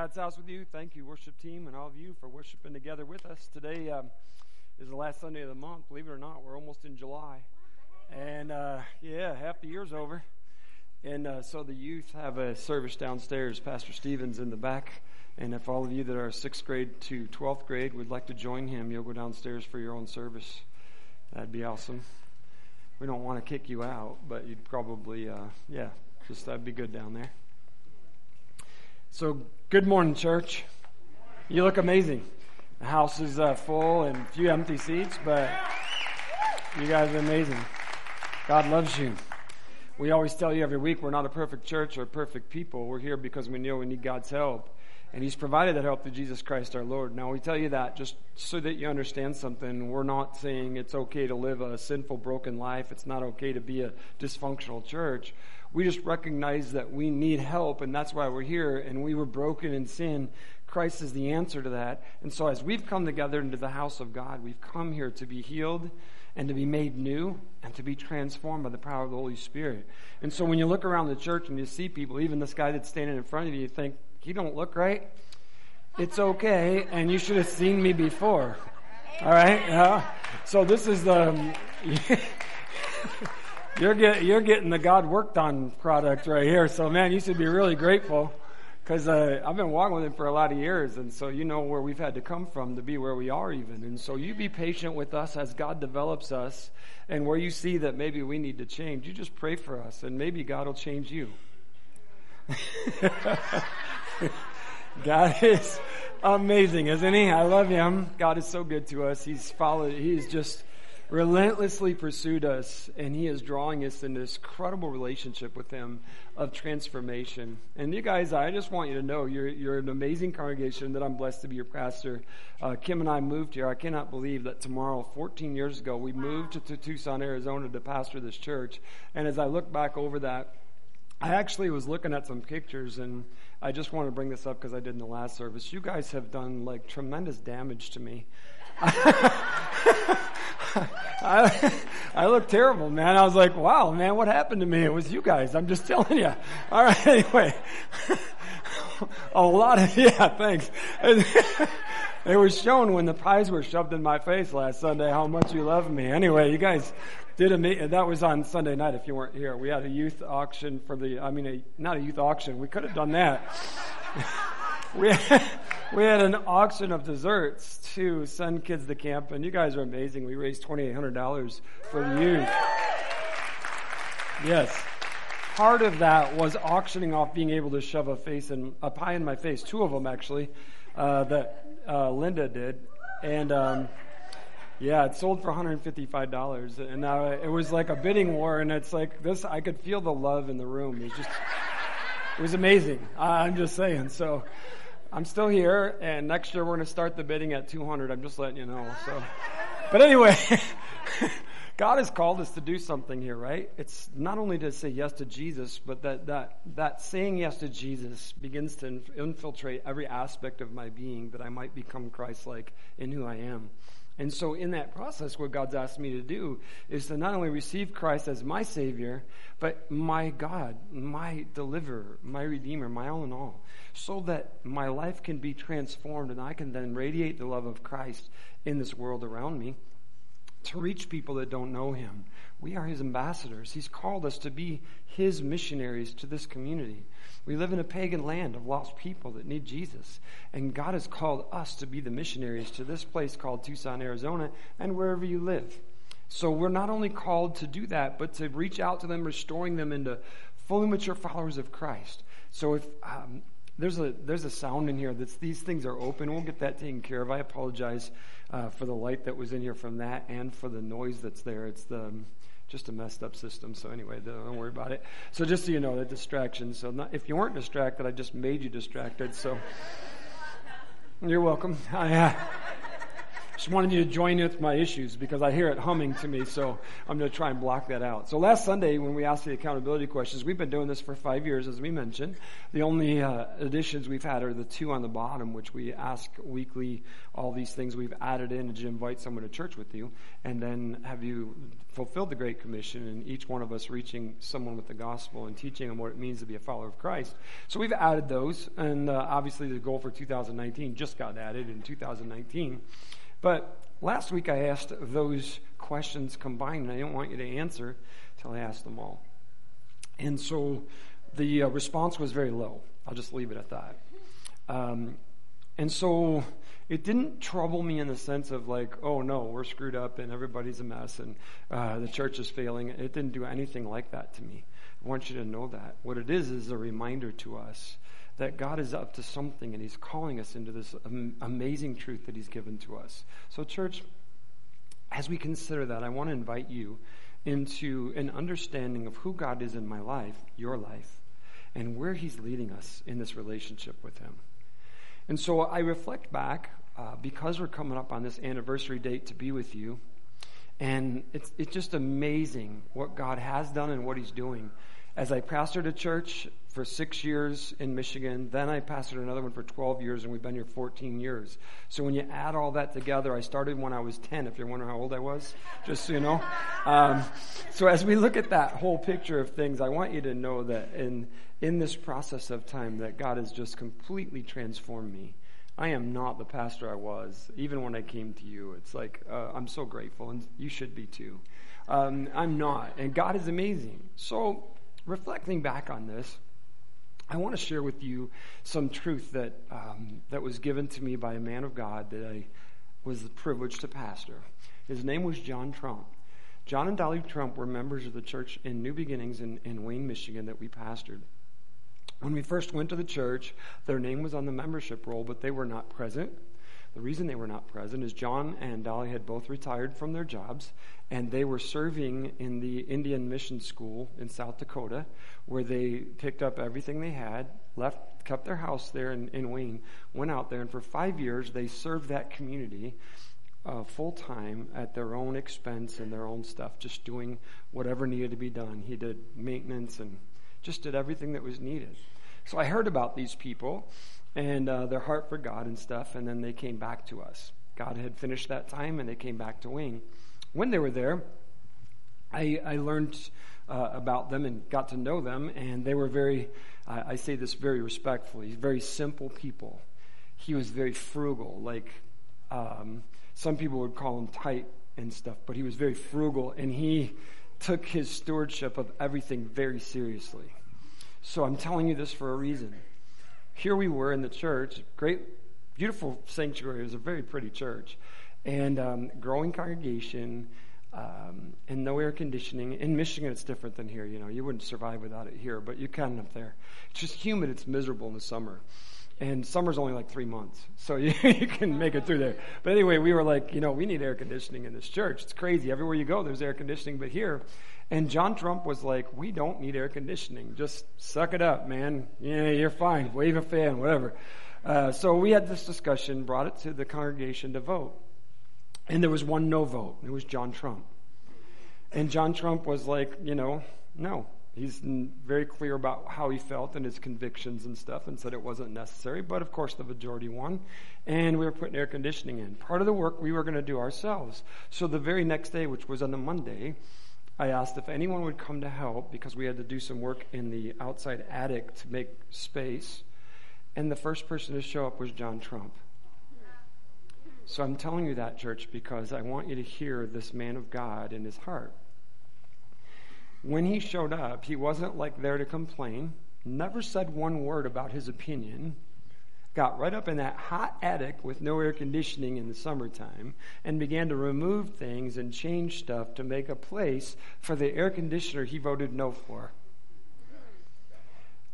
God's house with you. Thank you, worship team, and all of you for worshiping together with us. Today um, is the last Sunday of the month. Believe it or not, we're almost in July. And uh, yeah, half the year's over. And uh, so the youth have a service downstairs. Pastor Stevens in the back. And if all of you that are sixth grade to 12th grade would like to join him, you'll go downstairs for your own service. That'd be awesome. We don't want to kick you out, but you'd probably, uh, yeah, just that'd be good down there. So, good morning, church. You look amazing. The house is uh, full and a few empty seats, but you guys are amazing. God loves you. We always tell you every week we're not a perfect church or perfect people. We're here because we know we need God's help. And He's provided that help through Jesus Christ our Lord. Now, we tell you that just so that you understand something. We're not saying it's okay to live a sinful, broken life. It's not okay to be a dysfunctional church. We just recognize that we need help, and that's why we're here. And we were broken in sin. Christ is the answer to that. And so, as we've come together into the house of God, we've come here to be healed and to be made new and to be transformed by the power of the Holy Spirit. And so, when you look around the church and you see people, even this guy that's standing in front of you, you think, he don't look right. It's okay, and you should have seen me before. All right? Yeah. so, this is the. You're, get, you're getting the God worked on product right here. So, man, you should be really grateful because uh, I've been walking with him for a lot of years. And so, you know where we've had to come from to be where we are, even. And so, you be patient with us as God develops us. And where you see that maybe we need to change, you just pray for us, and maybe God will change you. God is amazing, isn't He? I love Him. God is so good to us. He's followed, He's just relentlessly pursued us, and He is drawing us into this incredible relationship with Him of transformation. And you guys, I just want you to know you're, you're an amazing congregation that I'm blessed to be your pastor. Uh, Kim and I moved here. I cannot believe that tomorrow, 14 years ago, we moved to, to Tucson, Arizona to pastor this church. And as I look back over that, I actually was looking at some pictures and I just want to bring this up because I did in the last service. You guys have done like tremendous damage to me. I, I look terrible, man. I was like, wow, man, what happened to me? It was you guys. I'm just telling you. All right, anyway. a lot of, yeah, thanks. it was shown when the pies were shoved in my face last Sunday how much you love me. Anyway, you guys did a, that was on Sunday night if you weren't here. We had a youth auction for the, I mean, a, not a youth auction. We could have done that. We had, we had an auction of desserts to send kids to camp, and you guys are amazing. We raised $2,800 for the youth. Yes. Part of that was auctioning off being able to shove a face in, a pie in my face, two of them actually, uh, that uh, Linda did. And, um, yeah, it sold for $155, and uh, it was like a bidding war, and it's like this. I could feel the love in the room. It was just, it was amazing. I'm just saying. So, I'm still here, and next year we're going to start the bidding at 200. I'm just letting you know. So, but anyway, God has called us to do something here, right? It's not only to say yes to Jesus, but that that that saying yes to Jesus begins to infiltrate every aspect of my being, that I might become Christ-like in who I am. And so, in that process, what God's asked me to do is to not only receive Christ as my Savior, but my God, my deliverer, my Redeemer, my all in all, so that my life can be transformed and I can then radiate the love of Christ in this world around me to reach people that don't know Him. We are His ambassadors. He's called us to be His missionaries to this community. We live in a pagan land of lost people that need Jesus. And God has called us to be the missionaries to this place called Tucson, Arizona, and wherever you live. So we're not only called to do that, but to reach out to them, restoring them into fully mature followers of Christ. So if um, there's a there's a sound in here that's these things are open, we'll get that taken care of. I apologize uh, for the light that was in here from that and for the noise that's there. It's the just a messed up system. So anyway, don't worry about it. So just so you know, the distraction. So not, if you weren't distracted, I just made you distracted. So you're welcome. I, uh, Just wanted you to join in with my issues because I hear it humming to me, so I'm going to try and block that out. So last Sunday, when we asked the accountability questions, we've been doing this for five years, as we mentioned. The only uh, additions we've had are the two on the bottom, which we ask weekly. All these things we've added in to invite someone to church with you, and then have you fulfilled the Great Commission, and each one of us reaching someone with the gospel and teaching them what it means to be a follower of Christ. So we've added those, and uh, obviously the goal for 2019 just got added in 2019. But last week I asked those questions combined, and I didn't want you to answer until I asked them all. And so the uh, response was very low. I'll just leave it at that. Um, and so it didn't trouble me in the sense of like, oh no, we're screwed up and everybody's a mess and uh, the church is failing. It didn't do anything like that to me. I want you to know that. What it is is a reminder to us that God is up to something and He's calling us into this amazing truth that He's given to us. So, church, as we consider that, I want to invite you into an understanding of who God is in my life, your life, and where He's leading us in this relationship with Him. And so I reflect back uh, because we're coming up on this anniversary date to be with you. And it's, it's just amazing what God has done and what He's doing as I pastored a church for six years in Michigan, then I pastored another one for 12 years, and we've been here 14 years. So when you add all that together, I started when I was 10, if you're wondering how old I was, just so you know. Um, so as we look at that whole picture of things, I want you to know that in, in this process of time, that God has just completely transformed me. I am not the pastor I was, even when I came to you. It's like, uh, I'm so grateful, and you should be too. Um, I'm not, and God is amazing. So reflecting back on this, I want to share with you some truth that um, that was given to me by a man of God that I was privileged to pastor. His name was John Trump. John and Dolly Trump were members of the church in New Beginnings in, in Wayne, Michigan, that we pastored. When we first went to the church, their name was on the membership roll, but they were not present. The reason they were not present is John and Dolly had both retired from their jobs, and they were serving in the Indian Mission School in South Dakota, where they picked up everything they had, left, kept their house there in, in Wayne, went out there, and for five years they served that community uh, full time at their own expense and their own stuff, just doing whatever needed to be done. He did maintenance and just did everything that was needed. So I heard about these people and uh, their heart for God and stuff, and then they came back to us. God had finished that time, and they came back to Wayne. When they were there, I, I learned uh, about them and got to know them, and they were very, uh, I say this very respectfully, very simple people. He was very frugal, like um, some people would call him tight and stuff, but he was very frugal, and he took his stewardship of everything very seriously. So I'm telling you this for a reason here we were in the church, great, beautiful sanctuary. It was a very pretty church, and um, growing congregation, um, and no air conditioning. In Michigan, it's different than here. You know, you wouldn't survive without it here, but you can up there. It's just humid. It's miserable in the summer. And summer's only like three months, so you, you can make it through there. But anyway, we were like, you know, we need air conditioning in this church. It's crazy. Everywhere you go, there's air conditioning, but here, and John Trump was like, We don't need air conditioning. Just suck it up, man. Yeah, you're fine. Wave a fan, whatever. Uh, so we had this discussion, brought it to the congregation to vote. And there was one no vote. It was John Trump. And John Trump was like, you know, no. He's very clear about how he felt and his convictions and stuff and said it wasn't necessary. But of course, the majority won. And we were putting air conditioning in. Part of the work we were going to do ourselves. So the very next day, which was on a Monday, I asked if anyone would come to help because we had to do some work in the outside attic to make space. And the first person to show up was John Trump. So I'm telling you that, church, because I want you to hear this man of God in his heart. When he showed up, he wasn't like there to complain, never said one word about his opinion got right up in that hot attic with no air conditioning in the summertime and began to remove things and change stuff to make a place for the air conditioner he voted no for.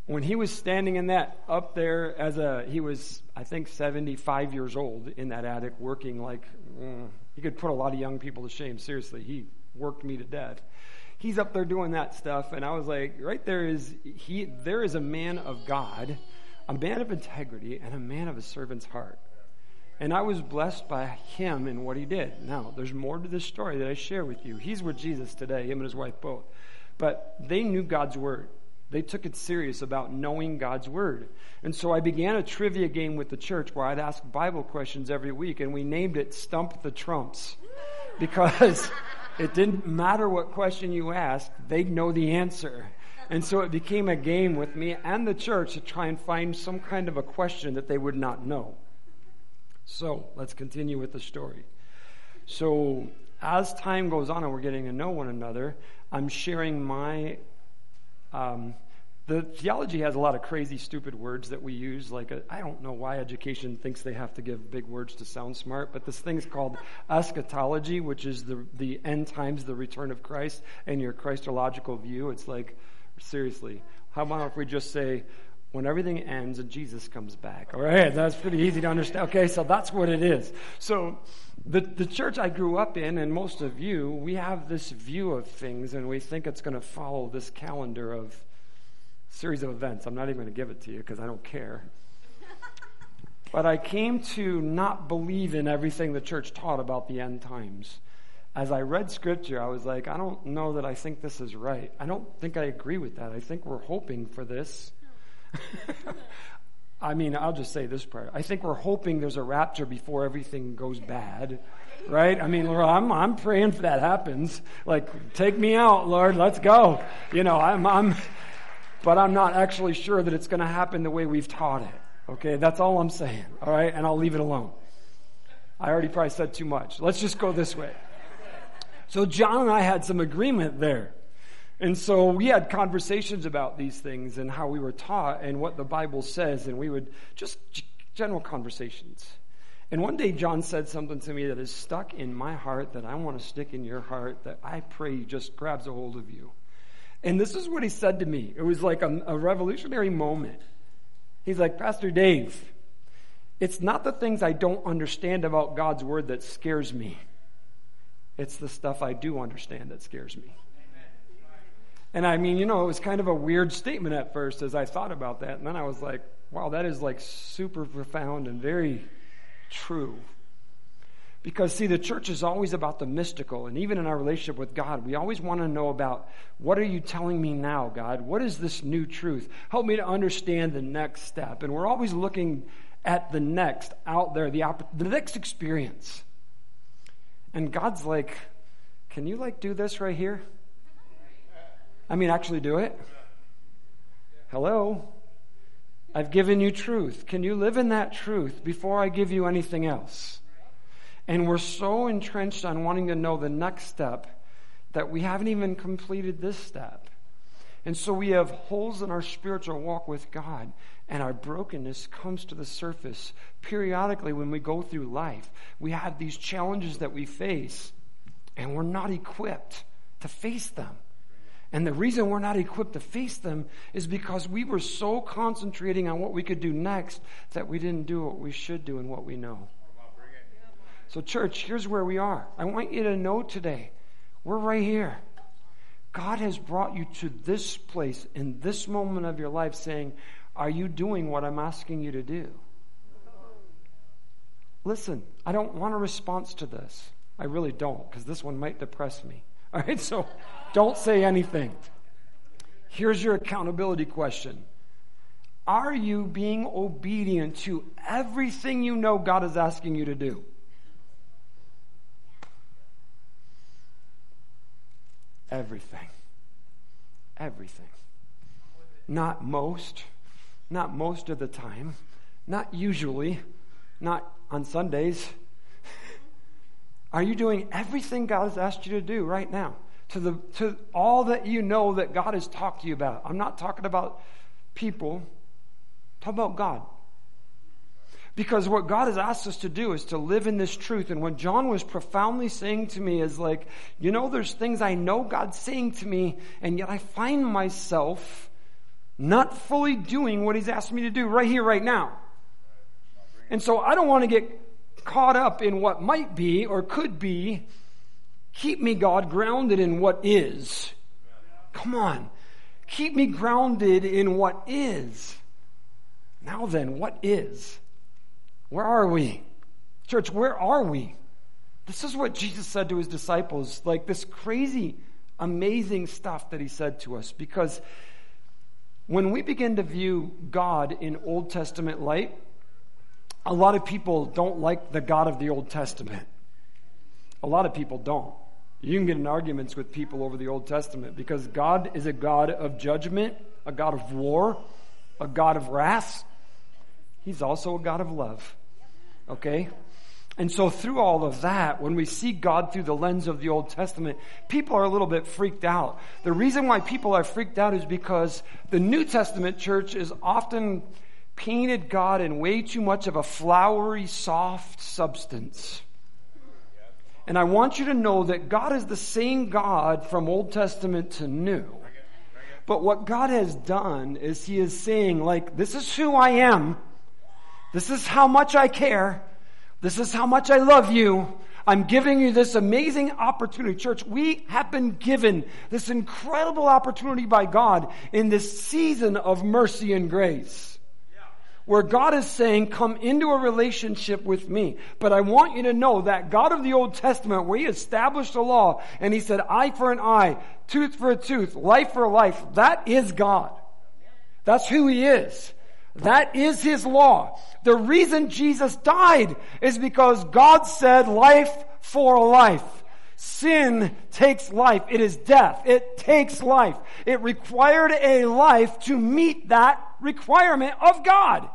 When he was standing in that up there as a, he was, I think, 75 years old in that attic working like, mm, he could put a lot of young people to shame. Seriously, he worked me to death he's up there doing that stuff and i was like right there is he there is a man of god a man of integrity and a man of a servant's heart. And I was blessed by him and what he did. Now, there's more to this story that I share with you. He's with Jesus today, him and his wife both. But they knew God's word. They took it serious about knowing God's word. And so I began a trivia game with the church where I'd ask Bible questions every week, and we named it Stump the Trumps. Because it didn't matter what question you asked, they'd know the answer. And so it became a game with me and the church to try and find some kind of a question that they would not know. So let's continue with the story. So as time goes on and we're getting to know one another, I'm sharing my. Um, the theology has a lot of crazy, stupid words that we use. Like, uh, I don't know why education thinks they have to give big words to sound smart, but this thing's called eschatology, which is the, the end times, the return of Christ, and your Christological view. It's like, seriously, how about if we just say, when everything ends and Jesus comes back. All right, that's pretty easy to understand. Okay, so that's what it is. So, the, the church I grew up in, and most of you, we have this view of things, and we think it's going to follow this calendar of series of events. I'm not even going to give it to you because I don't care. but I came to not believe in everything the church taught about the end times. As I read scripture, I was like, I don't know that I think this is right. I don't think I agree with that. I think we're hoping for this. I mean, I'll just say this part. I think we're hoping there's a rapture before everything goes bad, right? I mean, Lord, I'm, I'm praying for that happens. Like, take me out, Lord, let's go. You know, I'm, I'm, but I'm not actually sure that it's going to happen the way we've taught it. Okay, that's all I'm saying. All right, and I'll leave it alone. I already probably said too much. Let's just go this way. So John and I had some agreement there. And so we had conversations about these things and how we were taught and what the Bible says, and we would just general conversations. And one day John said something to me that is stuck in my heart that I want to stick in your heart that I pray just grabs a hold of you. And this is what he said to me. It was like a, a revolutionary moment. He's like, Pastor Dave, it's not the things I don't understand about God's word that scares me. It's the stuff I do understand that scares me. And I mean, you know, it was kind of a weird statement at first as I thought about that. And then I was like, wow, that is like super profound and very true. Because, see, the church is always about the mystical. And even in our relationship with God, we always want to know about what are you telling me now, God? What is this new truth? Help me to understand the next step. And we're always looking at the next out there, the, the next experience. And God's like, can you like do this right here? I mean, actually do it. Hello? I've given you truth. Can you live in that truth before I give you anything else? And we're so entrenched on wanting to know the next step that we haven't even completed this step. And so we have holes in our spiritual walk with God, and our brokenness comes to the surface periodically when we go through life. We have these challenges that we face, and we're not equipped to face them. And the reason we're not equipped to face them is because we were so concentrating on what we could do next that we didn't do what we should do and what we know. So, church, here's where we are. I want you to know today, we're right here. God has brought you to this place in this moment of your life saying, Are you doing what I'm asking you to do? Listen, I don't want a response to this. I really don't, because this one might depress me. All right, so don't say anything. Here's your accountability question Are you being obedient to everything you know God is asking you to do? Everything. Everything. Not most, not most of the time, not usually, not on Sundays. Are you doing everything God has asked you to do right now? To, the, to all that you know that God has talked to you about. I'm not talking about people, talk about God. Because what God has asked us to do is to live in this truth. And what John was profoundly saying to me is like, you know, there's things I know God's saying to me, and yet I find myself not fully doing what He's asked me to do right here, right now. And so I don't want to get caught up in what might be or could be. Keep me, God, grounded in what is. Come on. Keep me grounded in what is. Now then, what is? Where are we? Church, where are we? This is what Jesus said to his disciples, like this crazy, amazing stuff that he said to us. Because when we begin to view God in Old Testament light, a lot of people don't like the God of the Old Testament. A lot of people don't. You can get in arguments with people over the Old Testament because God is a God of judgment, a God of war, a God of wrath. He's also a God of love. Okay? And so, through all of that, when we see God through the lens of the Old Testament, people are a little bit freaked out. The reason why people are freaked out is because the New Testament church is often painted God in way too much of a flowery, soft substance. And I want you to know that God is the same God from Old Testament to New. But what God has done is He is saying, like, this is who I am. This is how much I care. This is how much I love you. I'm giving you this amazing opportunity. Church, we have been given this incredible opportunity by God in this season of mercy and grace where God is saying, come into a relationship with me. But I want you to know that God of the Old Testament, where He established a law and He said, eye for an eye, tooth for a tooth, life for a life, that is God. That's who He is. That is His law. The reason Jesus died is because God said life for life. Sin takes life. It is death. It takes life. It required a life to meet that requirement of God.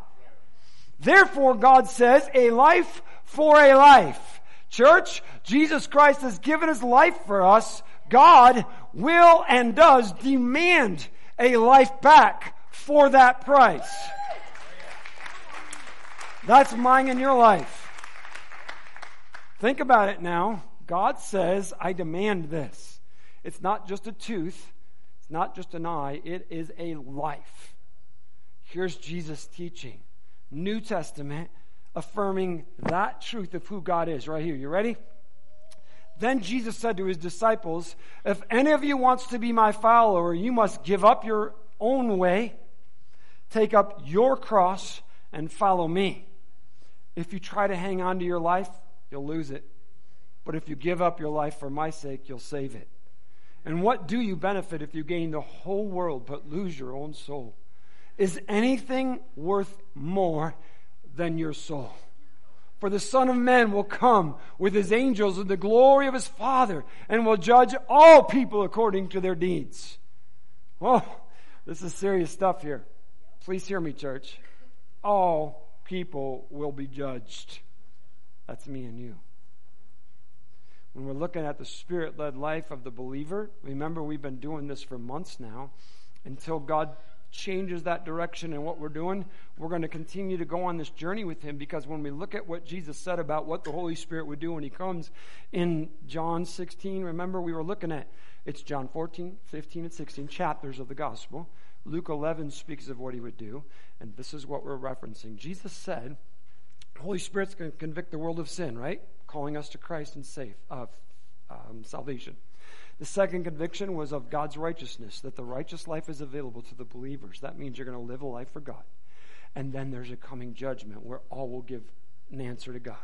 Therefore, God says, a life for a life. Church, Jesus Christ has given his life for us. God will and does demand a life back for that price. That's mine in your life. Think about it now. God says, I demand this. It's not just a tooth, it's not just an eye, it is a life. Here's Jesus teaching. New Testament affirming that truth of who God is right here. You ready? Then Jesus said to his disciples, If any of you wants to be my follower, you must give up your own way, take up your cross, and follow me. If you try to hang on to your life, you'll lose it. But if you give up your life for my sake, you'll save it. And what do you benefit if you gain the whole world but lose your own soul? Is anything worth more than your soul? For the Son of Man will come with his angels in the glory of his Father and will judge all people according to their deeds. Oh, this is serious stuff here. Please hear me, church. All people will be judged. That's me and you. When we're looking at the spirit led life of the believer, remember we've been doing this for months now until God changes that direction and what we're doing, we're going to continue to go on this journey with him because when we look at what Jesus said about what the Holy Spirit would do when he comes in John 16, remember we were looking at it's John 14, 15, and 16 chapters of the gospel. Luke 11 speaks of what he would do, and this is what we're referencing. Jesus said, Holy Spirit's going to convict the world of sin, right? Calling us to Christ and safe, uh, um, salvation. The second conviction was of God's righteousness, that the righteous life is available to the believers. That means you're going to live a life for God. And then there's a coming judgment where all will give an answer to God.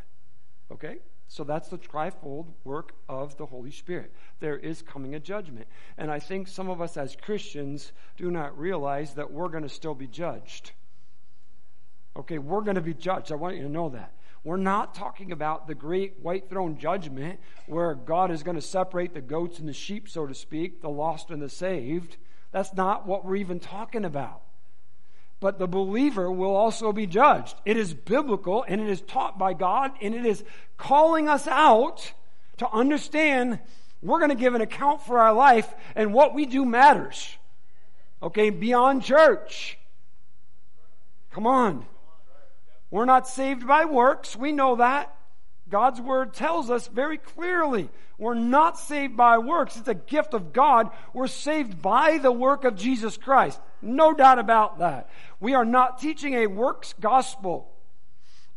Okay? So that's the trifold work of the Holy Spirit. There is coming a judgment. And I think some of us as Christians do not realize that we're going to still be judged. Okay, we're going to be judged. I want you to know that. We're not talking about the great white throne judgment where God is going to separate the goats and the sheep, so to speak, the lost and the saved. That's not what we're even talking about. But the believer will also be judged. It is biblical and it is taught by God and it is calling us out to understand we're going to give an account for our life and what we do matters. Okay, beyond church. Come on. We're not saved by works. We know that. God's word tells us very clearly we're not saved by works. It's a gift of God. We're saved by the work of Jesus Christ. No doubt about that. We are not teaching a works gospel.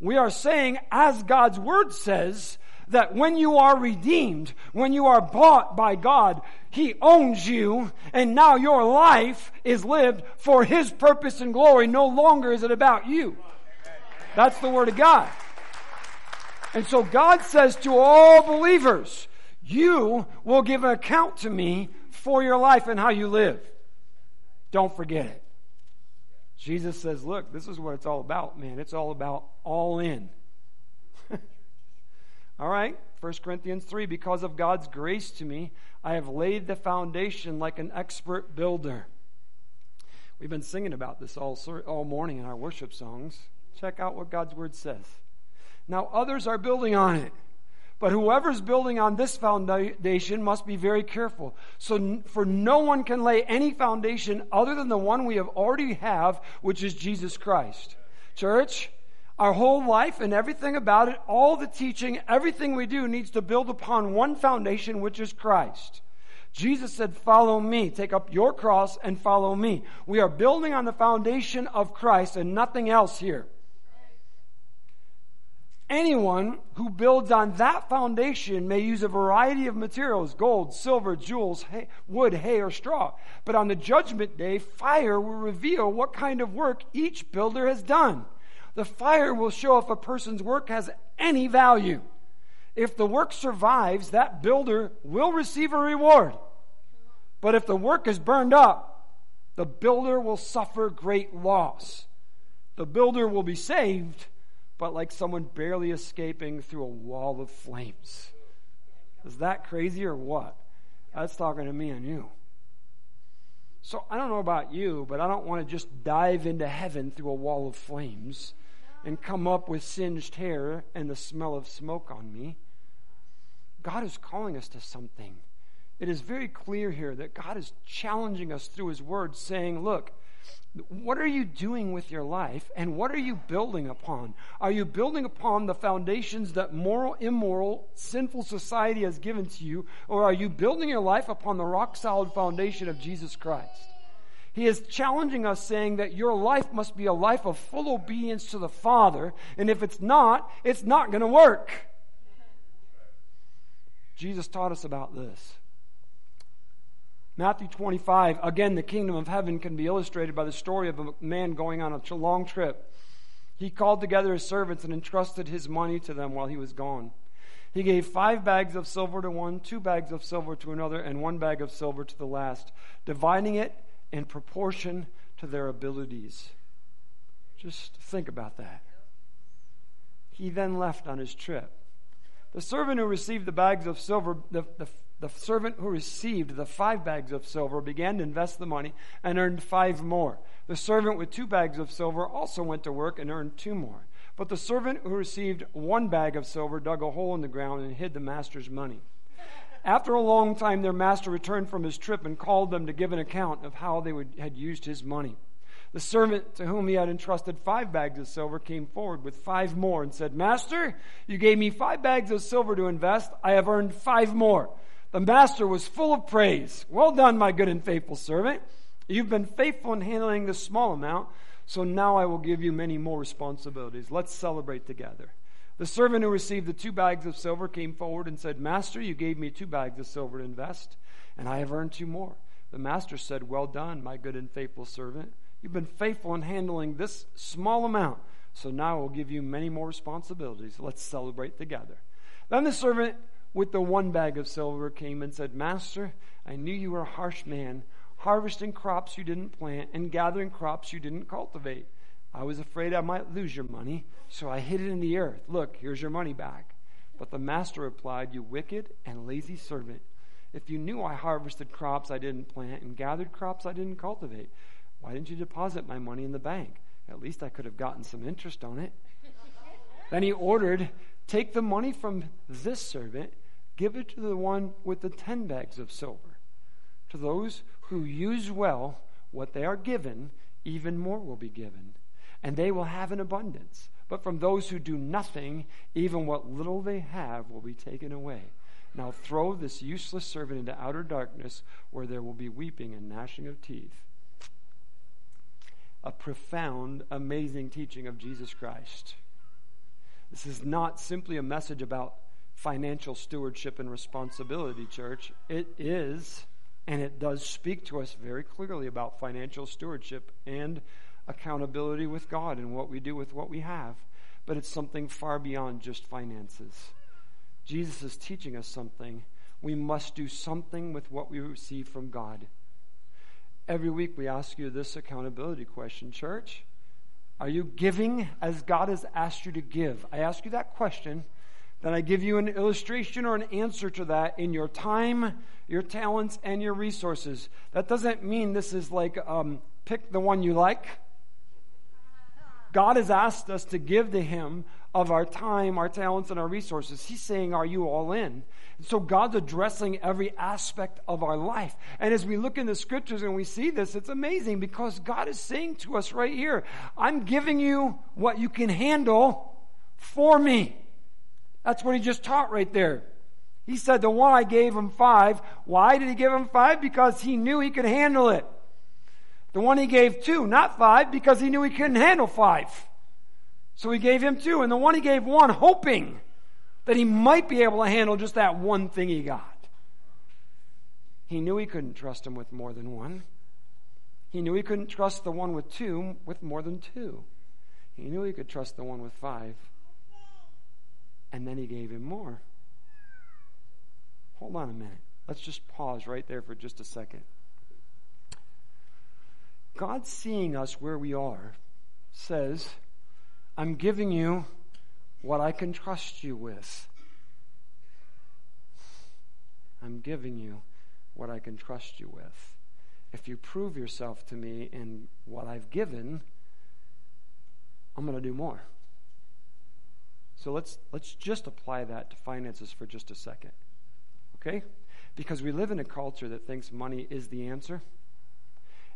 We are saying, as God's word says, that when you are redeemed, when you are bought by God, He owns you, and now your life is lived for His purpose and glory. No longer is it about you. That's the Word of God. And so God says to all believers, you will give an account to me for your life and how you live. Don't forget it. Jesus says, look, this is what it's all about, man. It's all about all in. all right, 1 Corinthians 3 Because of God's grace to me, I have laid the foundation like an expert builder. We've been singing about this all, all morning in our worship songs. Check out what God's word says. Now, others are building on it. But whoever's building on this foundation must be very careful. So, for no one can lay any foundation other than the one we have already have, which is Jesus Christ. Church, our whole life and everything about it, all the teaching, everything we do needs to build upon one foundation, which is Christ. Jesus said, Follow me. Take up your cross and follow me. We are building on the foundation of Christ and nothing else here. Anyone who builds on that foundation may use a variety of materials gold, silver, jewels, hay, wood, hay, or straw. But on the judgment day, fire will reveal what kind of work each builder has done. The fire will show if a person's work has any value. If the work survives, that builder will receive a reward. But if the work is burned up, the builder will suffer great loss. The builder will be saved but like someone barely escaping through a wall of flames. Is that crazy or what? That's talking to me and you. So I don't know about you, but I don't want to just dive into heaven through a wall of flames and come up with singed hair and the smell of smoke on me. God is calling us to something. It is very clear here that God is challenging us through His Word, saying, Look, what are you doing with your life and what are you building upon? Are you building upon the foundations that moral, immoral, sinful society has given to you, or are you building your life upon the rock solid foundation of Jesus Christ? He is challenging us, saying that your life must be a life of full obedience to the Father, and if it's not, it's not going to work. Jesus taught us about this. Matthew 25, again, the kingdom of heaven can be illustrated by the story of a man going on a long trip. He called together his servants and entrusted his money to them while he was gone. He gave five bags of silver to one, two bags of silver to another, and one bag of silver to the last, dividing it in proportion to their abilities. Just think about that. He then left on his trip. The servant who received the bags of silver, the, the the servant who received the five bags of silver began to invest the money and earned five more. The servant with two bags of silver also went to work and earned two more. But the servant who received one bag of silver dug a hole in the ground and hid the master's money. After a long time, their master returned from his trip and called them to give an account of how they would, had used his money. The servant to whom he had entrusted five bags of silver came forward with five more and said, Master, you gave me five bags of silver to invest. I have earned five more. The master was full of praise. Well done, my good and faithful servant. You've been faithful in handling this small amount, so now I will give you many more responsibilities. Let's celebrate together. The servant who received the two bags of silver came forward and said, Master, you gave me two bags of silver to invest, and I have earned two more. The master said, Well done, my good and faithful servant. You've been faithful in handling this small amount, so now I will give you many more responsibilities. Let's celebrate together. Then the servant with the one bag of silver came and said, Master, I knew you were a harsh man, harvesting crops you didn't plant and gathering crops you didn't cultivate. I was afraid I might lose your money, so I hid it in the earth. Look, here's your money back. But the master replied, You wicked and lazy servant. If you knew I harvested crops I didn't plant and gathered crops I didn't cultivate, why didn't you deposit my money in the bank? At least I could have gotten some interest on it. then he ordered, Take the money from this servant Give it to the one with the ten bags of silver. To those who use well what they are given, even more will be given, and they will have an abundance. But from those who do nothing, even what little they have will be taken away. Now throw this useless servant into outer darkness, where there will be weeping and gnashing of teeth. A profound, amazing teaching of Jesus Christ. This is not simply a message about financial stewardship and responsibility, church. It is, and it does speak to us very clearly about financial stewardship and accountability with God and what we do with what we have. but it's something far beyond just finances. Jesus is teaching us something. We must do something with what we receive from God. Every week we ask you this accountability question, church. Are you giving as God has asked you to give? I ask you that question. Then I give you an illustration or an answer to that in your time, your talents, and your resources. That doesn't mean this is like um, pick the one you like. God has asked us to give to Him of our time, our talents, and our resources. He's saying, Are you all in? So God's addressing every aspect of our life. And as we look in the scriptures and we see this, it's amazing because God is saying to us right here, I'm giving you what you can handle for me. That's what he just taught right there. He said, The one I gave him five. Why did he give him five? Because he knew he could handle it. The one he gave two, not five, because he knew he couldn't handle five. So he gave him two. And the one he gave one, hoping that he might be able to handle just that one thing he got. He knew he couldn't trust him with more than one. He knew he couldn't trust the one with two with more than two. He knew he could trust the one with five. And then he gave him more. Hold on a minute. Let's just pause right there for just a second. God seeing us where we are says, I'm giving you what I can trust you with. I'm giving you what I can trust you with. If you prove yourself to me in what I've given, I'm going to do more. So let's let's just apply that to finances for just a second. Okay? Because we live in a culture that thinks money is the answer.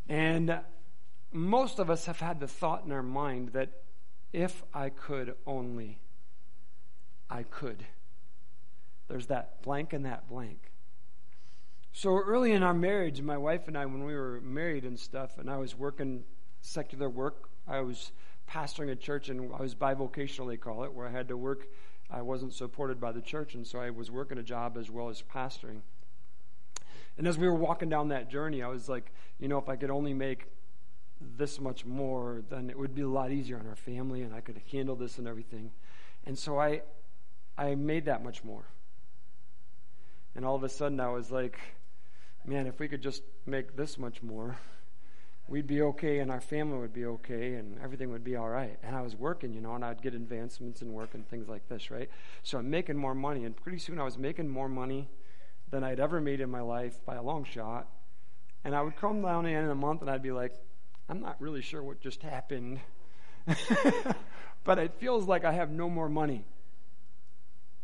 And most of us have had the thought in our mind that if I could only, I could. There's that blank and that blank. So early in our marriage, my wife and I, when we were married and stuff, and I was working secular work, I was pastoring a church, and I was bivocational, they call it, where I had to work. I wasn't supported by the church, and so I was working a job as well as pastoring. And as we were walking down that journey, I was like, you know, if I could only make this much more, then it would be a lot easier on our family and I could handle this and everything. And so I I made that much more. And all of a sudden I was like, man, if we could just make this much more, we'd be okay and our family would be okay and everything would be all right. And I was working, you know, and I'd get advancements in work and things like this, right? So I'm making more money and pretty soon I was making more money than I'd ever made in my life by a long shot. And I would come down of the month and I'd be like, I'm not really sure what just happened, but it feels like I have no more money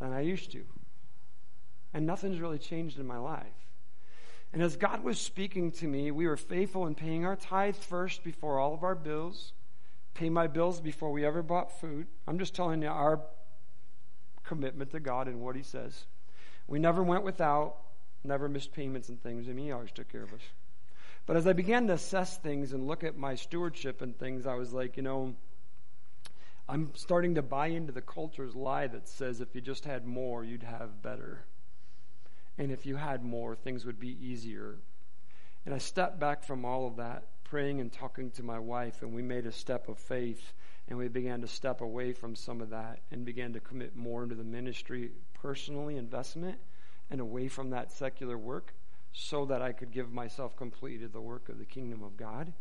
than I used to. And nothing's really changed in my life. And as God was speaking to me, we were faithful in paying our tithe first before all of our bills, pay my bills before we ever bought food. I'm just telling you our commitment to God and what He says. We never went without, never missed payments and things. I mean, He always took care of us. But as I began to assess things and look at my stewardship and things, I was like, you know, I'm starting to buy into the culture's lie that says if you just had more, you'd have better. And if you had more, things would be easier. And I stepped back from all of that, praying and talking to my wife, and we made a step of faith. And we began to step away from some of that and began to commit more into the ministry, personally, investment, and away from that secular work so that I could give myself completely to the work of the kingdom of God.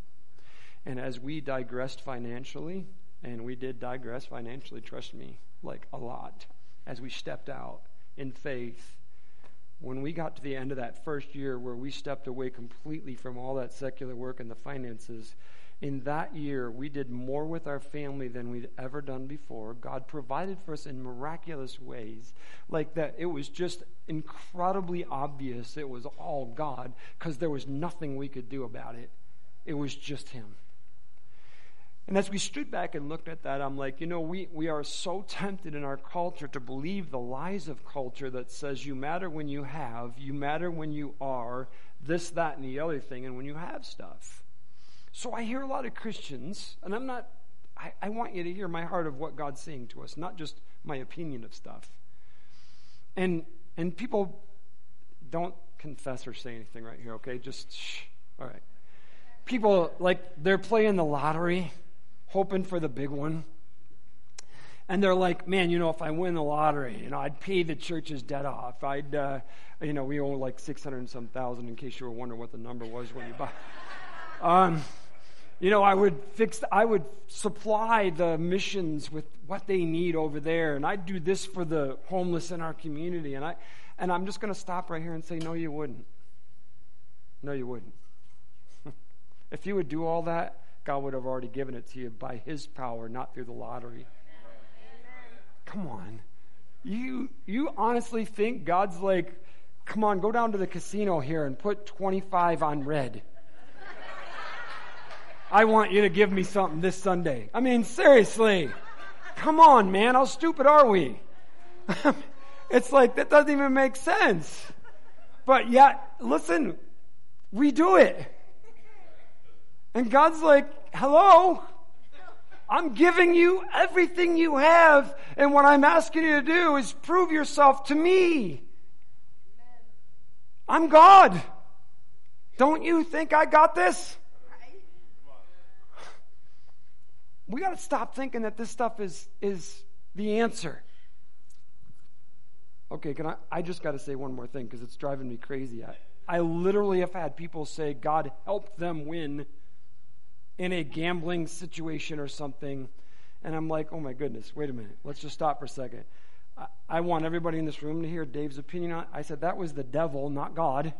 And as we digressed financially, and we did digress financially, trust me, like a lot, as we stepped out in faith, when we got to the end of that first year where we stepped away completely from all that secular work and the finances, in that year, we did more with our family than we'd ever done before. God provided for us in miraculous ways, like that it was just incredibly obvious it was all God because there was nothing we could do about it. It was just Him. And as we stood back and looked at that, I'm like, you know, we, we are so tempted in our culture to believe the lies of culture that says you matter when you have, you matter when you are, this, that, and the other thing, and when you have stuff. So I hear a lot of Christians, and I'm not, I, I want you to hear my heart of what God's saying to us, not just my opinion of stuff. And and people don't confess or say anything right here, okay? Just shh. All right. People like they're playing the lottery, hoping for the big one. and they're like, man, you know, if I win the lottery, you know, I'd pay the church's debt off. I'd, uh, you know, we owe like 600 and some thousand in case you were wondering what the number was when you buy. Um, you know, I would fix, I would supply the missions with what they need over there, and I'd do this for the homeless in our community. And I, and I'm just going to stop right here and say, no, you wouldn't. No, you wouldn't. if you would do all that, God would have already given it to you by His power, not through the lottery. Come on. You, you honestly think God's like, come on, go down to the casino here and put 25 on red. I want you to give me something this Sunday. I mean, seriously. Come on, man. How stupid are we? it's like, that doesn't even make sense. But yet, listen, we do it. And God's like, hello? I'm giving you everything you have, and what I'm asking you to do is prove yourself to me. I'm God. Don't you think I got this? We got to stop thinking that this stuff is, is the answer. Okay, can I? I just got to say one more thing because it's driving me crazy. I, I literally have had people say, God help them win in a gambling situation or something. And I'm like, oh my goodness, wait a minute. Let's just stop for a second. I, I want everybody in this room to hear Dave's opinion on it. I said that was the devil, not God.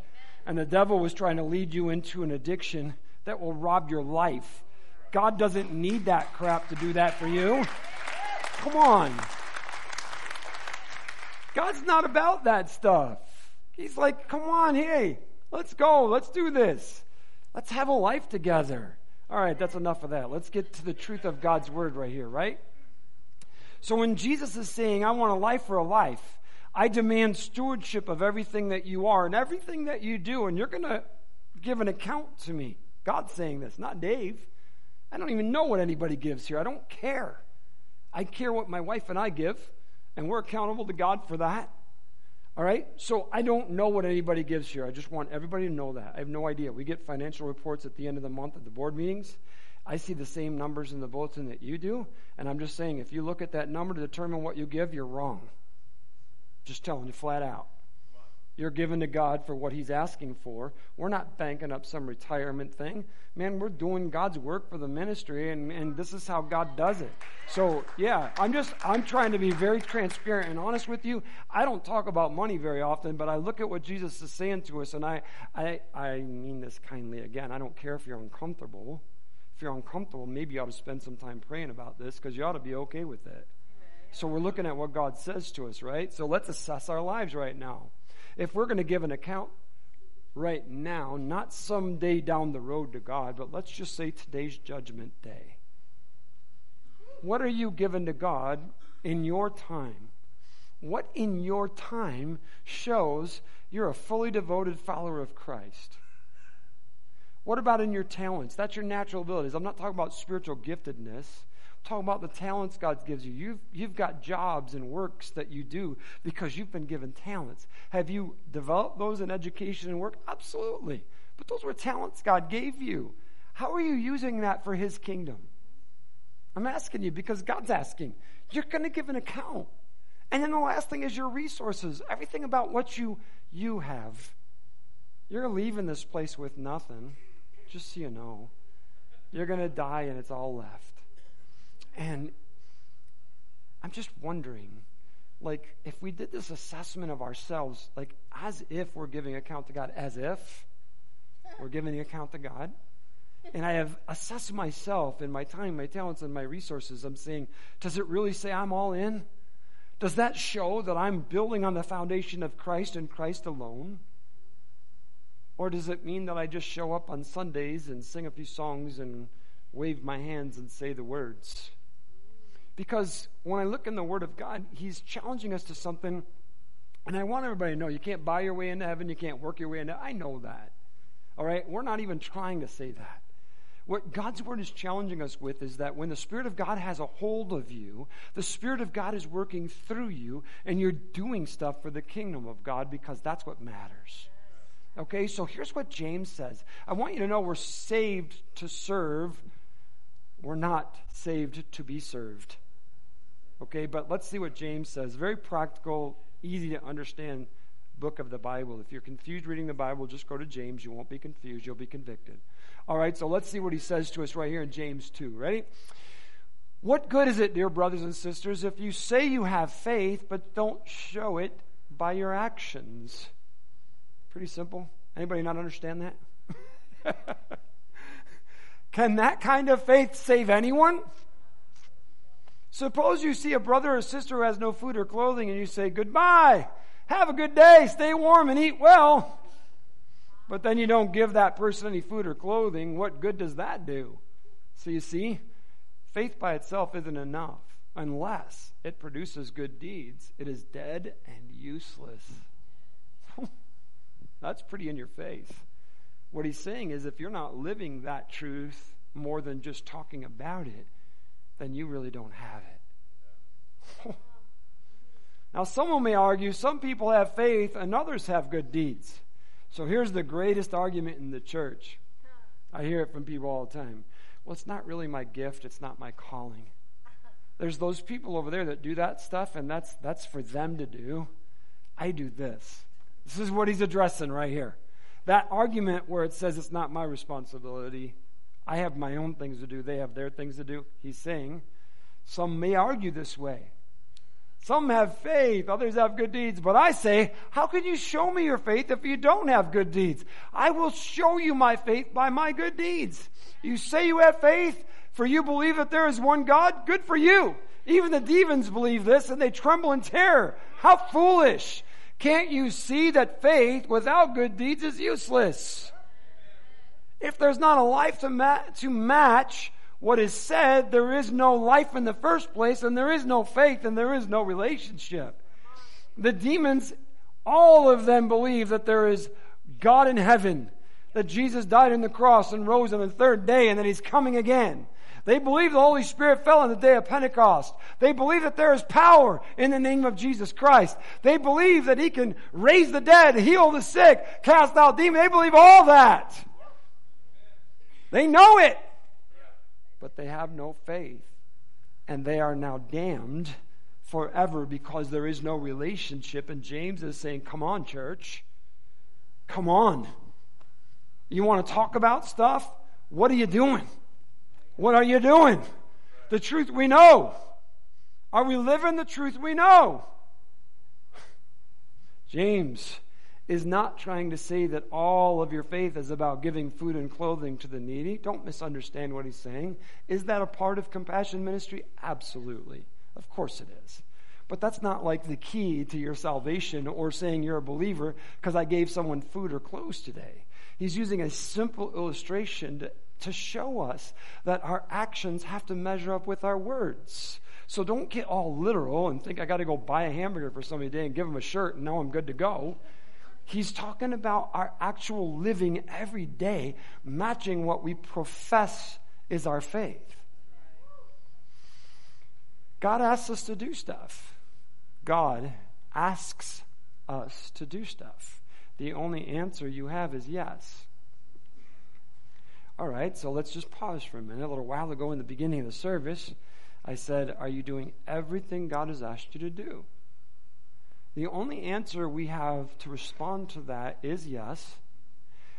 And the devil was trying to lead you into an addiction that will rob your life. God doesn't need that crap to do that for you. Come on. God's not about that stuff. He's like, come on, hey, let's go. Let's do this. Let's have a life together. All right, that's enough of that. Let's get to the truth of God's word right here, right? So when Jesus is saying, I want a life for a life, I demand stewardship of everything that you are and everything that you do, and you're going to give an account to me. God's saying this, not Dave. I don't even know what anybody gives here. I don't care. I care what my wife and I give, and we're accountable to God for that. All right? So I don't know what anybody gives here. I just want everybody to know that. I have no idea. We get financial reports at the end of the month at the board meetings. I see the same numbers in the bulletin that you do. And I'm just saying, if you look at that number to determine what you give, you're wrong. Just telling you flat out. You're given to God for what He's asking for. We're not banking up some retirement thing. Man, we're doing God's work for the ministry, and, and this is how God does it. So, yeah, I'm just, I'm trying to be very transparent and honest with you. I don't talk about money very often, but I look at what Jesus is saying to us, and I, I, I mean this kindly again. I don't care if you're uncomfortable. If you're uncomfortable, maybe you ought to spend some time praying about this because you ought to be okay with it. So, we're looking at what God says to us, right? So, let's assess our lives right now if we're going to give an account right now, not someday down the road to God, but let's just say today's judgment day. What are you given to God in your time? What in your time shows you're a fully devoted follower of Christ? What about in your talents? That's your natural abilities. I'm not talking about spiritual giftedness talking about the talents God gives you. You've, you've got jobs and works that you do because you've been given talents. Have you developed those in education and work? Absolutely. But those were talents God gave you. How are you using that for His kingdom? I'm asking you because God's asking. You're going to give an account. And then the last thing is your resources, everything about what you you have. You're leaving this place with nothing, just so you know. You're going to die and it's all left. And I'm just wondering, like, if we did this assessment of ourselves, like, as if we're giving account to God, as if we're giving the account to God, and I have assessed myself and my time, my talents, and my resources, I'm saying, does it really say I'm all in? Does that show that I'm building on the foundation of Christ and Christ alone? Or does it mean that I just show up on Sundays and sing a few songs and wave my hands and say the words? Because when I look in the Word of God, He's challenging us to something. And I want everybody to know you can't buy your way into heaven, you can't work your way into I know that. All right? We're not even trying to say that. What God's Word is challenging us with is that when the Spirit of God has a hold of you, the Spirit of God is working through you, and you're doing stuff for the kingdom of God because that's what matters. Okay, so here's what James says. I want you to know we're saved to serve, we're not saved to be served. Okay, but let's see what James says. Very practical, easy to understand book of the Bible. If you're confused reading the Bible, just go to James. You won't be confused, you'll be convicted. All right, so let's see what he says to us right here in James 2. Ready? What good is it, dear brothers and sisters, if you say you have faith but don't show it by your actions? Pretty simple. Anybody not understand that? Can that kind of faith save anyone? Suppose you see a brother or sister who has no food or clothing and you say, Goodbye, have a good day, stay warm and eat well. But then you don't give that person any food or clothing. What good does that do? So you see, faith by itself isn't enough unless it produces good deeds. It is dead and useless. That's pretty in your face. What he's saying is if you're not living that truth more than just talking about it, then you really don't have it. now, someone may argue some people have faith and others have good deeds. So here's the greatest argument in the church. I hear it from people all the time. Well, it's not really my gift, it's not my calling. There's those people over there that do that stuff, and that's, that's for them to do. I do this. This is what he's addressing right here. That argument where it says it's not my responsibility, I have my own things to do, they have their things to do. He's saying some may argue this way. Some have faith, others have good deeds. But I say, how can you show me your faith if you don't have good deeds? I will show you my faith by my good deeds. You say you have faith, for you believe that there is one God? Good for you. Even the demons believe this and they tremble in terror. How foolish. Can't you see that faith without good deeds is useless? If there's not a life to, ma- to match what is said, there is no life in the first place, and there is no faith, and there is no relationship. The demons, all of them believe that there is God in heaven, that Jesus died on the cross and rose on the third day, and that he's coming again. They believe the Holy Spirit fell on the day of Pentecost. They believe that there is power in the name of Jesus Christ. They believe that He can raise the dead, heal the sick, cast out demons. They believe all that. They know it but they have no faith. And they are now damned forever because there is no relationship. And James is saying, Come on, church. Come on. You want to talk about stuff? What are you doing? What are you doing? The truth we know. Are we living the truth we know? James is not trying to say that all of your faith is about giving food and clothing to the needy. Don't misunderstand what he's saying. Is that a part of compassion ministry? Absolutely. Of course it is. But that's not like the key to your salvation or saying you're a believer because I gave someone food or clothes today. He's using a simple illustration to, to show us that our actions have to measure up with our words. So don't get all literal and think I got to go buy a hamburger for somebody today and give them a shirt and now I'm good to go. He's talking about our actual living every day, matching what we profess is our faith. God asks us to do stuff. God asks us to do stuff. The only answer you have is yes. All right, so let's just pause for a minute. A little while ago in the beginning of the service, I said, Are you doing everything God has asked you to do? The only answer we have to respond to that is yes.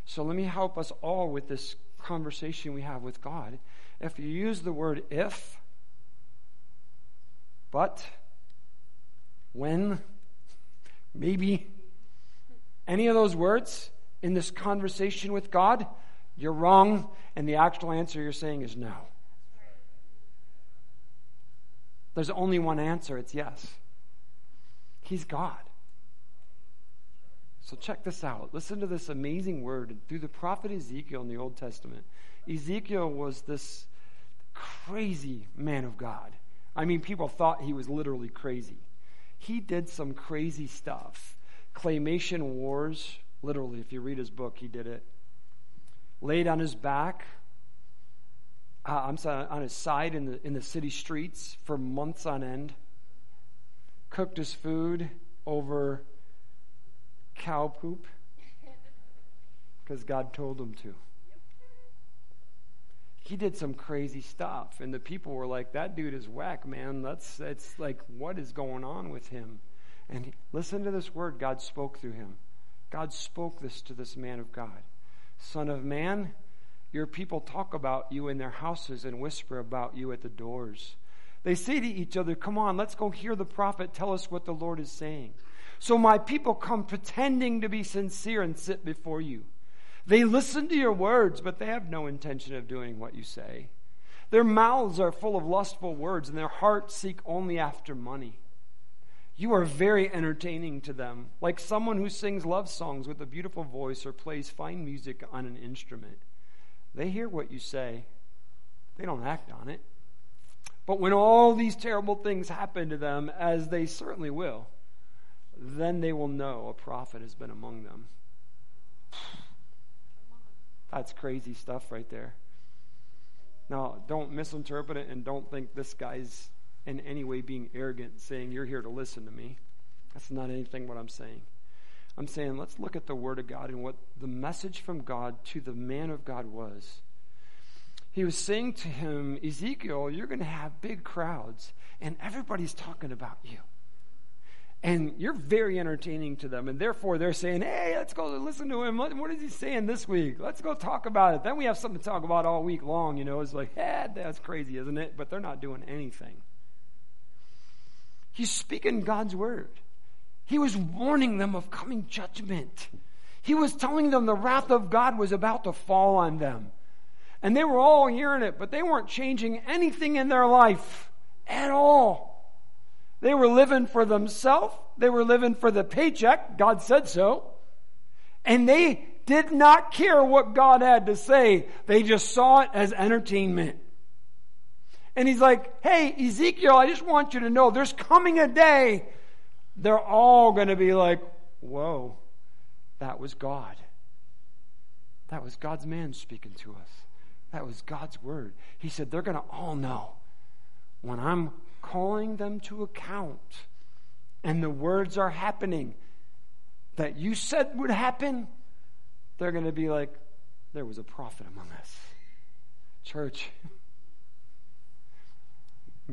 So let me help us all with this conversation we have with God. If you use the word if, but, when, maybe, any of those words in this conversation with God, you're wrong, and the actual answer you're saying is no. There's only one answer it's yes. He's God. So check this out. Listen to this amazing word through the prophet Ezekiel in the Old Testament. Ezekiel was this crazy man of God. I mean, people thought he was literally crazy. He did some crazy stuff. Claymation wars, literally, if you read his book, he did it. Laid on his back, uh, I'm sorry, on his side in the, in the city streets for months on end cooked his food over cow poop because God told him to. he did some crazy stuff. And the people were like, that dude is whack, man. That's, that's like, what is going on with him? And he, listen to this word God spoke through him. God spoke this to this man of God. Son of man, your people talk about you in their houses and whisper about you at the doors. They say to each other, Come on, let's go hear the prophet tell us what the Lord is saying. So my people come pretending to be sincere and sit before you. They listen to your words, but they have no intention of doing what you say. Their mouths are full of lustful words, and their hearts seek only after money. You are very entertaining to them, like someone who sings love songs with a beautiful voice or plays fine music on an instrument. They hear what you say, they don't act on it. But when all these terrible things happen to them, as they certainly will, then they will know a prophet has been among them. That's crazy stuff right there. Now, don't misinterpret it and don't think this guy's in any way being arrogant, saying, You're here to listen to me. That's not anything what I'm saying. I'm saying, let's look at the Word of God and what the message from God to the man of God was. He was saying to him, Ezekiel, you're going to have big crowds, and everybody's talking about you. And you're very entertaining to them. And therefore, they're saying, hey, let's go listen to him. What is he saying this week? Let's go talk about it. Then we have something to talk about all week long. You know, it's like, eh, that's crazy, isn't it? But they're not doing anything. He's speaking God's word. He was warning them of coming judgment. He was telling them the wrath of God was about to fall on them. And they were all hearing it, but they weren't changing anything in their life at all. They were living for themselves. They were living for the paycheck. God said so. And they did not care what God had to say. They just saw it as entertainment. And he's like, hey, Ezekiel, I just want you to know there's coming a day they're all going to be like, whoa, that was God. That was God's man speaking to us. That was God's word. He said, they're going to all know when I'm calling them to account and the words are happening that you said would happen, they're going to be like, there was a prophet among us. Church,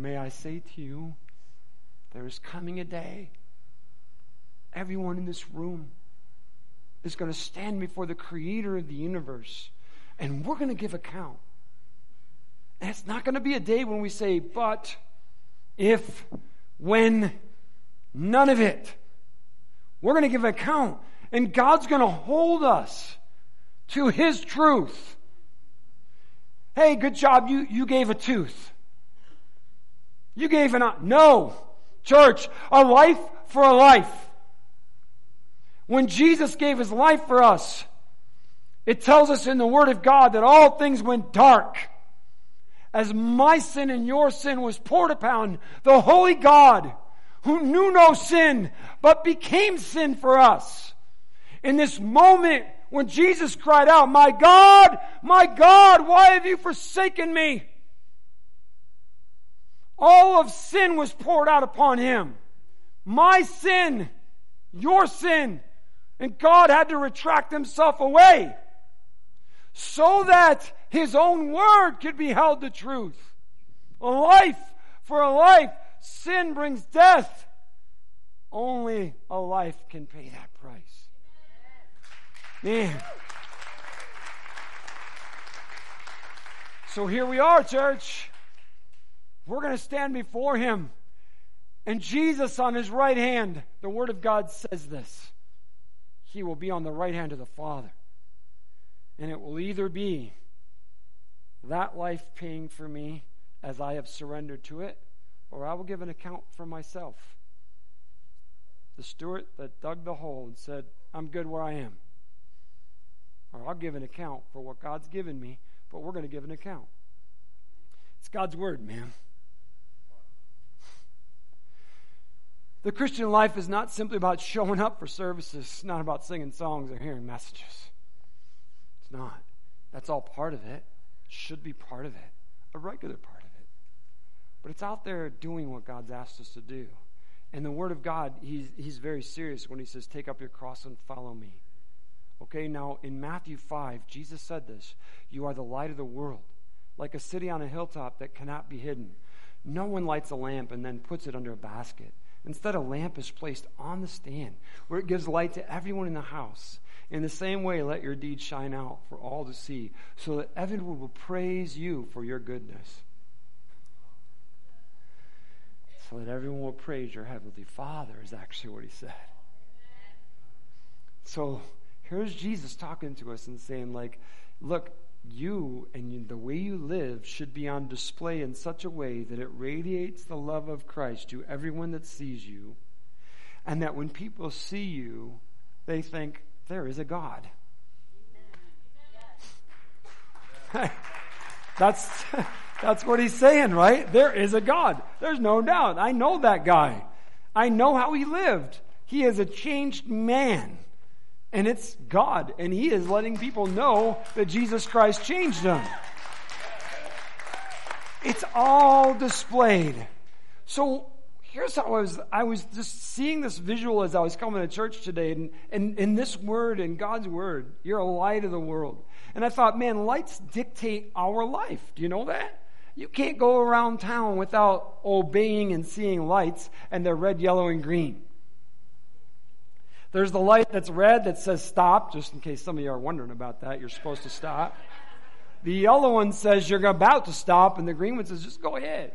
may I say to you, there is coming a day, everyone in this room is going to stand before the creator of the universe, and we're going to give account. And it's not going to be a day when we say, but if, when, none of it. We're going to give account. And God's going to hold us to His truth. Hey, good job. You, you gave a tooth. You gave an, no. Church, a life for a life. When Jesus gave His life for us, it tells us in the Word of God that all things went dark as my sin and your sin was poured upon the holy God who knew no sin but became sin for us. In this moment when Jesus cried out, My God, my God, why have you forsaken me? All of sin was poured out upon him. My sin, your sin. And God had to retract himself away so that his own word could be held to truth. A life for a life. Sin brings death. Only a life can pay that price. Man. So here we are, church. We're going to stand before him. And Jesus on his right hand, the Word of God says this. He will be on the right hand of the Father. And it will either be that life paying for me as I have surrendered to it, or I will give an account for myself. The steward that dug the hole and said, I'm good where I am. Or I'll give an account for what God's given me, but we're going to give an account. It's God's word, man. The Christian life is not simply about showing up for services, it's not about singing songs or hearing messages. It's not. That's all part of it should be part of it, a regular part of it. But it's out there doing what God's asked us to do. And the Word of God, he's, he's very serious when he says, Take up your cross and follow me. Okay, now in Matthew 5, Jesus said this You are the light of the world. like a city on a hilltop that cannot be hidden. No one lights a lamp and then puts it under a basket. Instead, a lamp is placed on the stand where it gives light to everyone in the house. In the same way, let your deeds shine out for all to see, so that everyone will praise you for your goodness. So that everyone will praise your heavenly Father, is actually what he said. So here's Jesus talking to us and saying, like, look, you and the way you live should be on display in such a way that it radiates the love of Christ to everyone that sees you, and that when people see you, they think, there is a God. that's, that's what he's saying, right? There is a God. There's no doubt. I know that guy. I know how he lived. He is a changed man. And it's God. And He is letting people know that Jesus Christ changed them. It's all displayed. So here's how I was I was just seeing this visual as I was coming to church today, and, and, this word and God's word, you're a light of the world. And I thought, man, lights dictate our life. Do you know that? You can't go around town without obeying and seeing lights, and they're red, yellow, and green. There's the light that's red that says stop, just in case some of you are wondering about that. You're supposed to stop. The yellow one says you're about to stop, and the green one says just go ahead.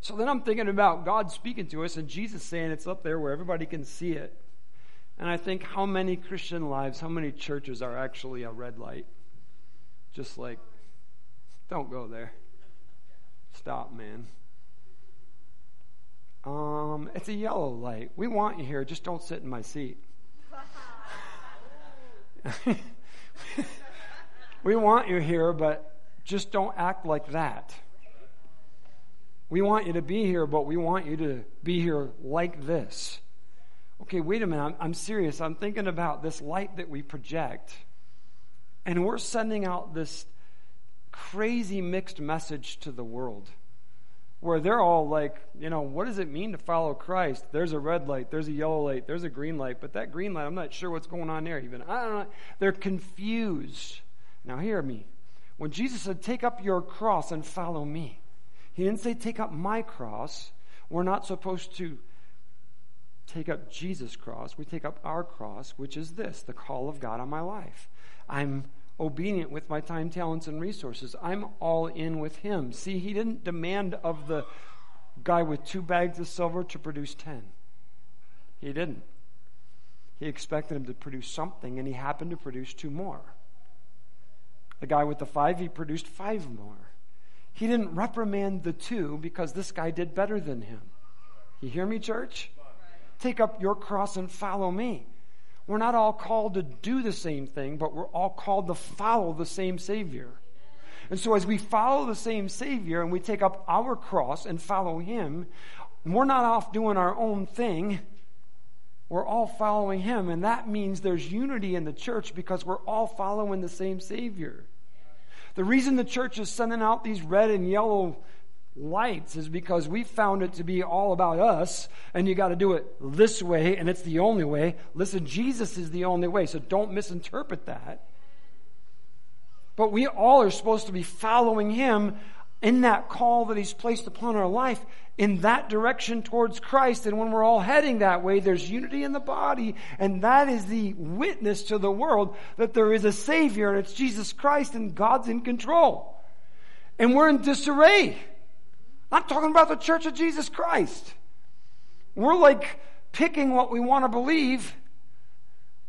So then I'm thinking about God speaking to us and Jesus saying it's up there where everybody can see it. And I think how many Christian lives, how many churches are actually a red light? Just like, don't go there. Stop, man. Um, it's a yellow light. We want you here, just don't sit in my seat. we want you here, but just don't act like that. We want you to be here, but we want you to be here like this. Okay, wait a minute. I'm, I'm, serious. I'm thinking about this light that we project, and we're sending out this crazy mixed message to the world where they're all like, you know, what does it mean to follow Christ? There's a red light, there's a yellow light, there's a green light, but that green light, I'm not sure what's going on there even. I don't know. They're confused. Now, hear me. When Jesus said, Take up your cross and follow me, he didn't say, Take up my cross. We're not supposed to take up Jesus' cross. We take up our cross, which is this the call of God on my life. I'm obedient with my time, talents, and resources. I'm all in with him. See, he didn't demand of the guy with two bags of silver to produce ten. He didn't. He expected him to produce something, and he happened to produce two more. The guy with the five, he produced five more. He didn't reprimand the two because this guy did better than him. You hear me, church? Take up your cross and follow me. We're not all called to do the same thing, but we're all called to follow the same Savior. And so, as we follow the same Savior and we take up our cross and follow Him, we're not off doing our own thing. We're all following Him. And that means there's unity in the church because we're all following the same Savior. The reason the church is sending out these red and yellow lights is because we found it to be all about us and you got to do it this way and it's the only way. Listen, Jesus is the only way, so don't misinterpret that. But we all are supposed to be following him in that call that he's placed upon our life in that direction towards Christ. And when we're all heading that way, there's unity in the body. And that is the witness to the world that there is a Savior and it's Jesus Christ and God's in control. And we're in disarray. I'm talking about the church of Jesus Christ. We're like picking what we want to believe,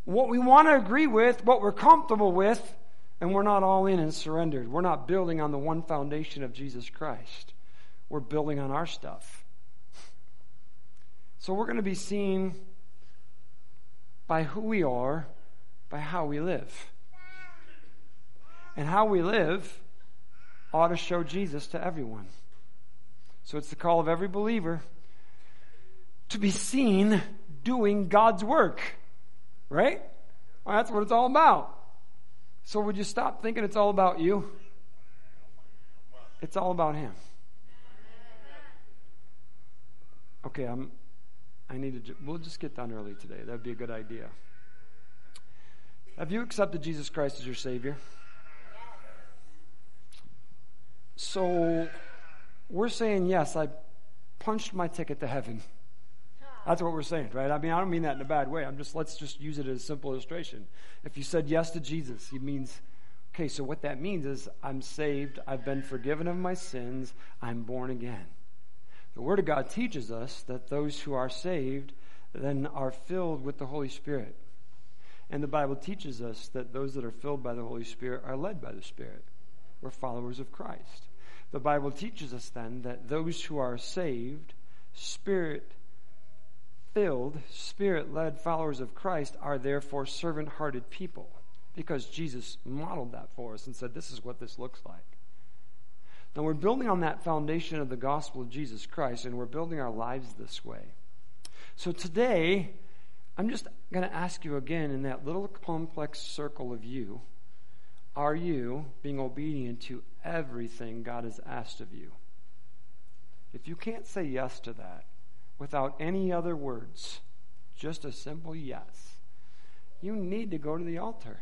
what we want to agree with, what we're comfortable with, and we're not all in and surrendered. We're not building on the one foundation of Jesus Christ. We're building on our stuff. So we're going to be seen by who we are, by how we live. And how we live ought to show Jesus to everyone. So it's the call of every believer to be seen doing God's work. Right? Well, that's what it's all about. So would you stop thinking it's all about you? It's all about Him. Okay, I'm. I need to. We'll just get done early today. That'd be a good idea. Have you accepted Jesus Christ as your Savior? So we're saying, yes, I punched my ticket to heaven. That's what we're saying, right? I mean, I don't mean that in a bad way. I'm just, let's just use it as a simple illustration. If you said yes to Jesus, it means, okay, so what that means is I'm saved, I've been forgiven of my sins, I'm born again. The Word of God teaches us that those who are saved then are filled with the Holy Spirit. And the Bible teaches us that those that are filled by the Holy Spirit are led by the Spirit. We're followers of Christ. The Bible teaches us then that those who are saved, Spirit filled, Spirit led followers of Christ are therefore servant hearted people because Jesus modeled that for us and said, This is what this looks like. Now we're building on that foundation of the gospel of Jesus Christ and we're building our lives this way. So today, I'm just going to ask you again in that little complex circle of you are you being obedient to everything God has asked of you? If you can't say yes to that without any other words, just a simple yes, you need to go to the altar.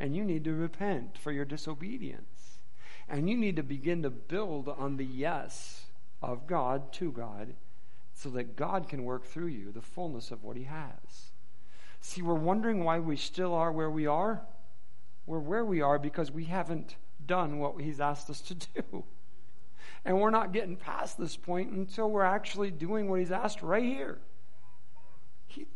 And you need to repent for your disobedience. And you need to begin to build on the yes of God to God so that God can work through you the fullness of what He has. See, we're wondering why we still are where we are. We're where we are because we haven't done what He's asked us to do. And we're not getting past this point until we're actually doing what He's asked right here. He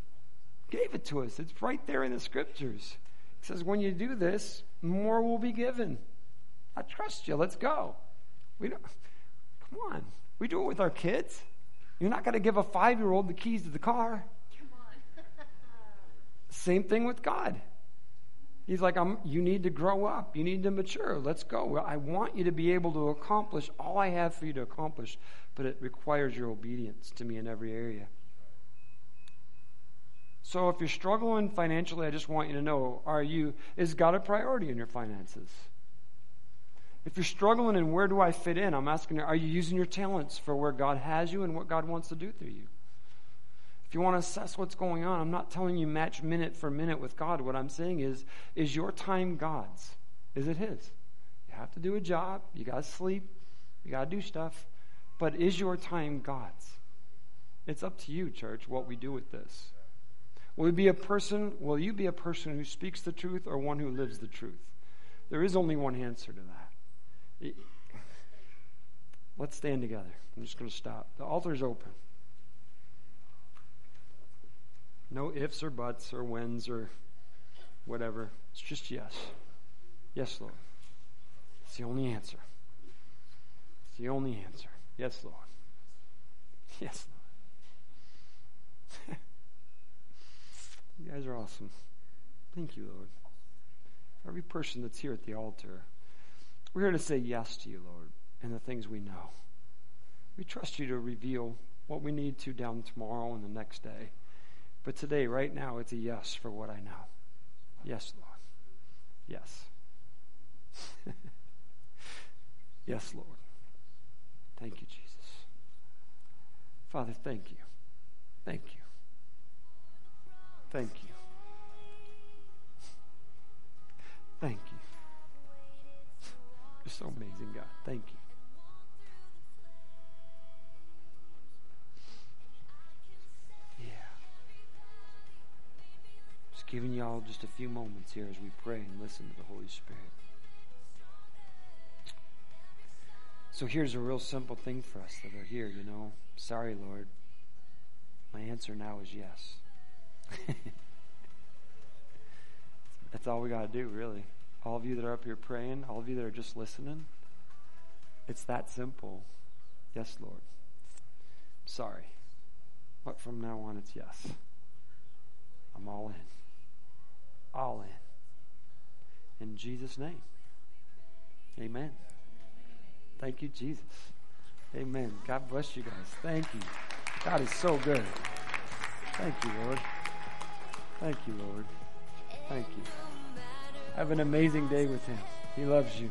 gave it to us, it's right there in the scriptures. He says, When you do this, more will be given. I trust you. Let's go. We don't, come on. We do it with our kids. You're not going to give a five year old the keys to the car. Same thing with God. He's like, you need to grow up. You need to mature. Let's go. I want you to be able to accomplish all I have for you to accomplish, but it requires your obedience to me in every area. So if you're struggling financially, I just want you to know, are you is God a priority in your finances? If you're struggling and where do I fit in, I'm asking you, are you using your talents for where God has you and what God wants to do through you? If you want to assess what's going on, I'm not telling you match minute for minute with God. What I'm saying is, is your time God's? Is it His? You have to do a job, you got to sleep, you got to do stuff, but is your time God's? It's up to you, church, what we do with this. Will you be a person, will you be a person who speaks the truth or one who lives the truth? There is only one answer to that. Let's stand together. I'm just going to stop. The altar's open. No ifs or buts or whens or whatever. It's just yes. Yes, Lord. It's the only answer. It's the only answer. Yes, Lord. Yes, Lord. you guys are awesome. Thank you, Lord. Every person that's here at the altar. We're here to say yes to you, Lord, and the things we know. We trust you to reveal what we need to down tomorrow and the next day. But today, right now, it's a yes for what I know. Yes, Lord. Yes. yes, Lord. Thank you, Jesus. Father, thank you. Thank you. Thank you. Thank you. You're so amazing, God. Thank you. Giving y'all just a few moments here as we pray and listen to the Holy Spirit. So here's a real simple thing for us that are here, you know. Sorry, Lord. My answer now is yes. That's all we got to do, really all of you that are up here praying, all of you that are just listening, it's that simple. Yes, Lord. Sorry. But from now on, it's yes. I'm all in. All in. In Jesus' name. Amen. Thank you, Jesus. Amen. God bless you guys. Thank you. God is so good. Thank you, Lord. Thank you, Lord. Thank you. Have an amazing day with Him. He loves you.